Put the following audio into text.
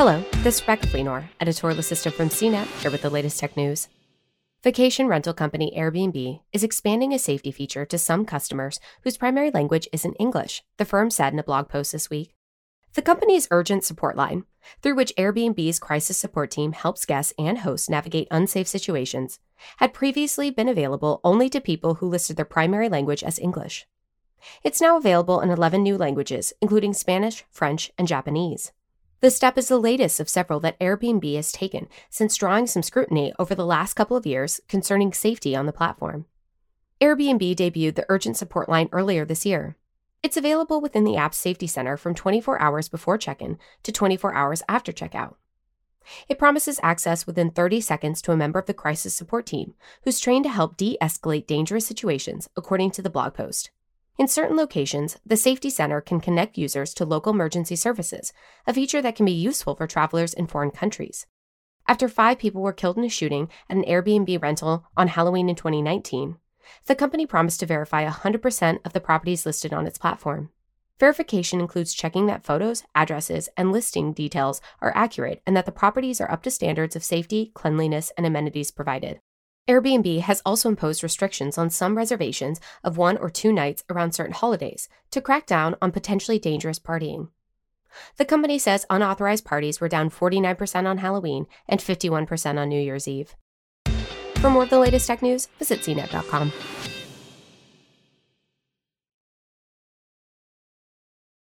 Hello, this is Rebecca Fleenor, editorial assistant from CNET, here with the latest tech news. Vacation rental company Airbnb is expanding a safety feature to some customers whose primary language isn't English, the firm said in a blog post this week. The company's urgent support line, through which Airbnb's crisis support team helps guests and hosts navigate unsafe situations, had previously been available only to people who listed their primary language as English. It's now available in 11 new languages, including Spanish, French, and Japanese. The step is the latest of several that Airbnb has taken since drawing some scrutiny over the last couple of years concerning safety on the platform. Airbnb debuted the urgent support line earlier this year. It's available within the app's safety center from 24 hours before check in to 24 hours after checkout. It promises access within 30 seconds to a member of the crisis support team who's trained to help de escalate dangerous situations, according to the blog post. In certain locations, the Safety Center can connect users to local emergency services, a feature that can be useful for travelers in foreign countries. After five people were killed in a shooting at an Airbnb rental on Halloween in 2019, the company promised to verify 100% of the properties listed on its platform. Verification includes checking that photos, addresses, and listing details are accurate and that the properties are up to standards of safety, cleanliness, and amenities provided. Airbnb has also imposed restrictions on some reservations of one or two nights around certain holidays to crack down on potentially dangerous partying. The company says unauthorized parties were down 49% on Halloween and 51% on New Year's Eve. For more of the latest tech news, visit cnet.com.